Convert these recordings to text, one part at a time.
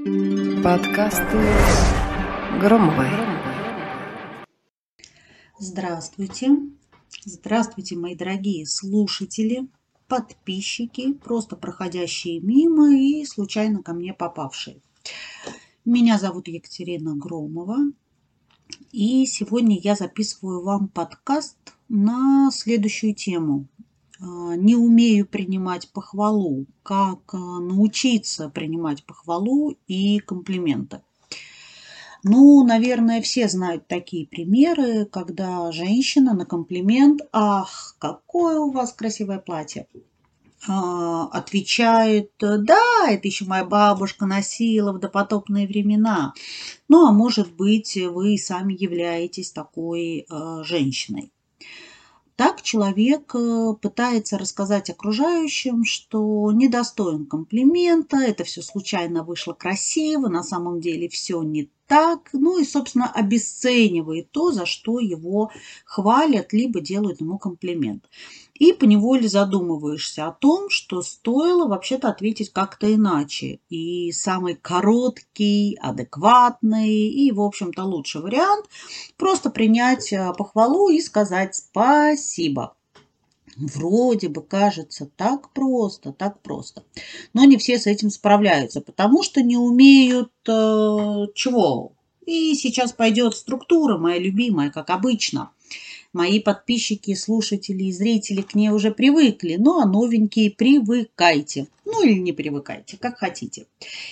Подкасты Громовой. Здравствуйте. Здравствуйте, мои дорогие слушатели, подписчики, просто проходящие мимо и случайно ко мне попавшие. Меня зовут Екатерина Громова. И сегодня я записываю вам подкаст на следующую тему. А, не умею принимать похвалу. Как а, научиться принимать похвалу и комплименты. Ну, наверное, все знают такие примеры, когда женщина на комплимент «Ах, какое у вас красивое платье!» а, отвечает, да, это еще моя бабушка носила в допотопные времена. Ну, а может быть, вы сами являетесь такой женщиной. Так человек э, пытается рассказать окружающим, что недостоин комплимента, это все случайно вышло красиво, на самом деле все не так, ну и, собственно, обесценивает то, за что его хвалят, либо делают ему комплимент. И поневоле задумываешься о том, что стоило вообще-то ответить как-то иначе. И самый короткий, адекватный и, в общем-то, лучший вариант – просто принять э, похвалу и сказать спасибо. Вроде бы кажется так просто, так просто. Но не все с этим справляются, потому что не умеют э, чего. И сейчас пойдет структура, моя любимая, как обычно. Мои подписчики, слушатели и зрители к ней уже привыкли, ну а новенькие привыкайте. Ну или не привыкайте, как хотите.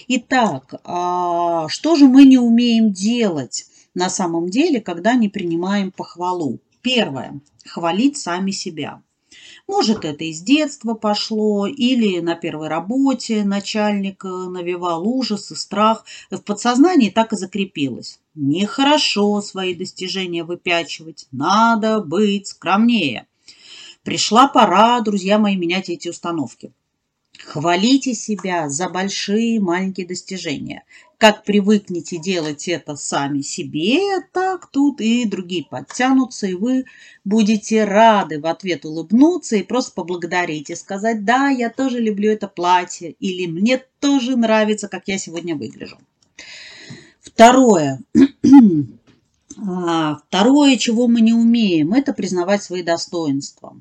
Итак, а, что же мы не умеем делать на самом деле, когда не принимаем похвалу? Первое. Хвалить сами себя. Может, это из детства пошло, или на первой работе начальник э, навевал ужас и страх. В подсознании так и закрепилось. Нехорошо свои достижения выпячивать, надо быть скромнее. Пришла пора, друзья мои, менять эти установки. Хвалите себя за большие и маленькие достижения. Как привыкнете делать это сами себе, так тут и другие подтянутся, и вы будете рады в ответ улыбнуться и просто поблагодарить и сказать, да, я тоже люблю это платье, или мне тоже нравится, как я сегодня выгляжу. Второе. А, второе, чего мы не умеем, это признавать свои достоинства.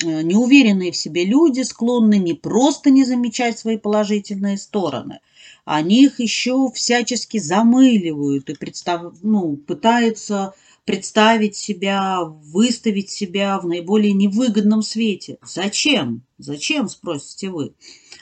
Э, неуверенные в себе люди склонны не просто не замечать свои положительные стороны, они их еще всячески замыливают и представ... ну, пытаются представить себя, выставить себя в наиболее невыгодном свете. Зачем? Зачем, спросите вы?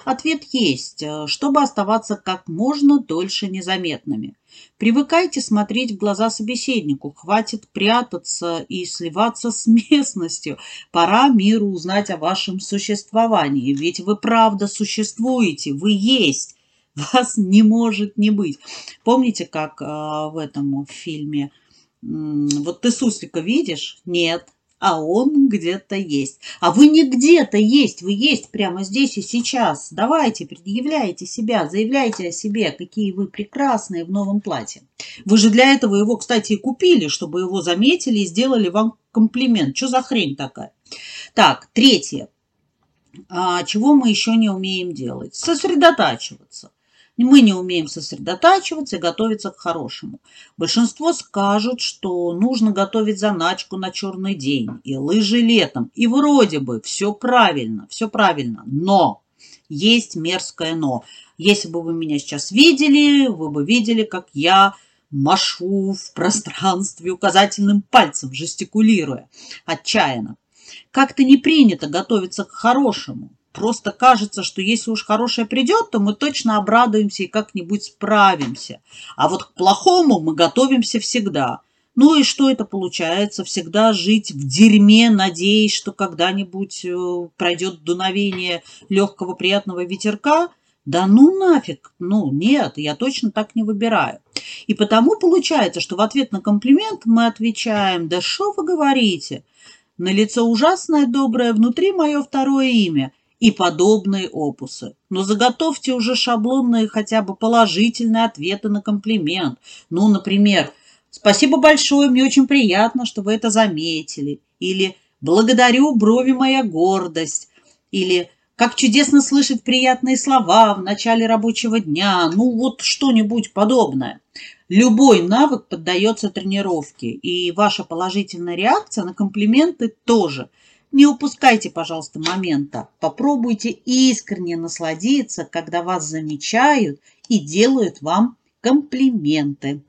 Ответ есть, э, чтобы оставаться как можно дольше незаметными. Привыкайте смотреть в глаза собеседнику, хватит прятаться и сливаться с местностью. Пора миру узнать о вашем существовании, ведь вы правда существуете, вы есть, вас не может не быть. Помните, как э, в этом фильме вот ты суслика видишь? Нет. А он где-то есть. А вы не где-то есть, вы есть прямо здесь и сейчас. Давайте, предъявляйте себя, заявляйте о себе, какие вы прекрасные в новом платье. Вы же для этого его, кстати, и купили, чтобы его заметили и сделали вам комплимент. Что за хрень такая? Так, третье. А, чего мы еще не умеем делать? Сосредотачиваться. Мы не умеем сосредотачиваться и готовиться к хорошему. Большинство скажут, что нужно готовить заначку на черный день и лыжи летом. И вроде бы все правильно, все правильно. Но есть мерзкое но. Если бы вы меня сейчас видели, вы бы видели, как я машу в пространстве указательным пальцем, жестикулируя отчаянно. Как-то не принято готовиться к хорошему. Просто кажется, что если уж хорошее придет, то мы точно обрадуемся и как-нибудь справимся. А вот к плохому мы готовимся всегда. Ну и что это получается? Всегда жить в дерьме, надеясь, что когда-нибудь э, пройдет дуновение легкого приятного ветерка? Да ну нафиг, ну нет, я точно так не выбираю. И потому получается, что в ответ на комплимент мы отвечаем, да что вы говорите? На лицо ужасное доброе, внутри мое второе имя – и подобные опусы. Но заготовьте уже шаблонные хотя бы положительные ответы на комплимент. Ну, например, «Спасибо большое, мне очень приятно, что вы это заметили». Или «Благодарю, брови моя гордость». Или как чудесно слышать приятные слова в начале рабочего дня, ну вот что-нибудь подобное. Любой навык поддается тренировке, и ваша положительная реакция на комплименты тоже. Не упускайте, пожалуйста, момента. Попробуйте искренне насладиться, когда вас замечают и делают вам комплименты.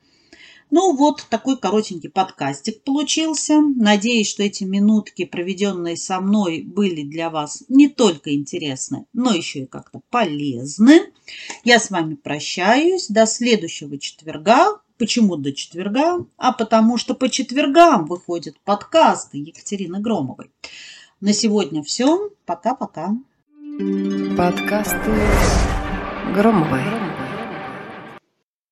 Ну вот, такой коротенький подкастик получился. Надеюсь, что эти минутки, проведенные со мной, были для вас не только интересны, но еще и как-то полезны. Я с вами прощаюсь. До следующего четверга. Почему до четверга? А потому что по четвергам выходят подкасты Екатерины Громовой. На сегодня все. Пока-пока. Подкасты Громовой.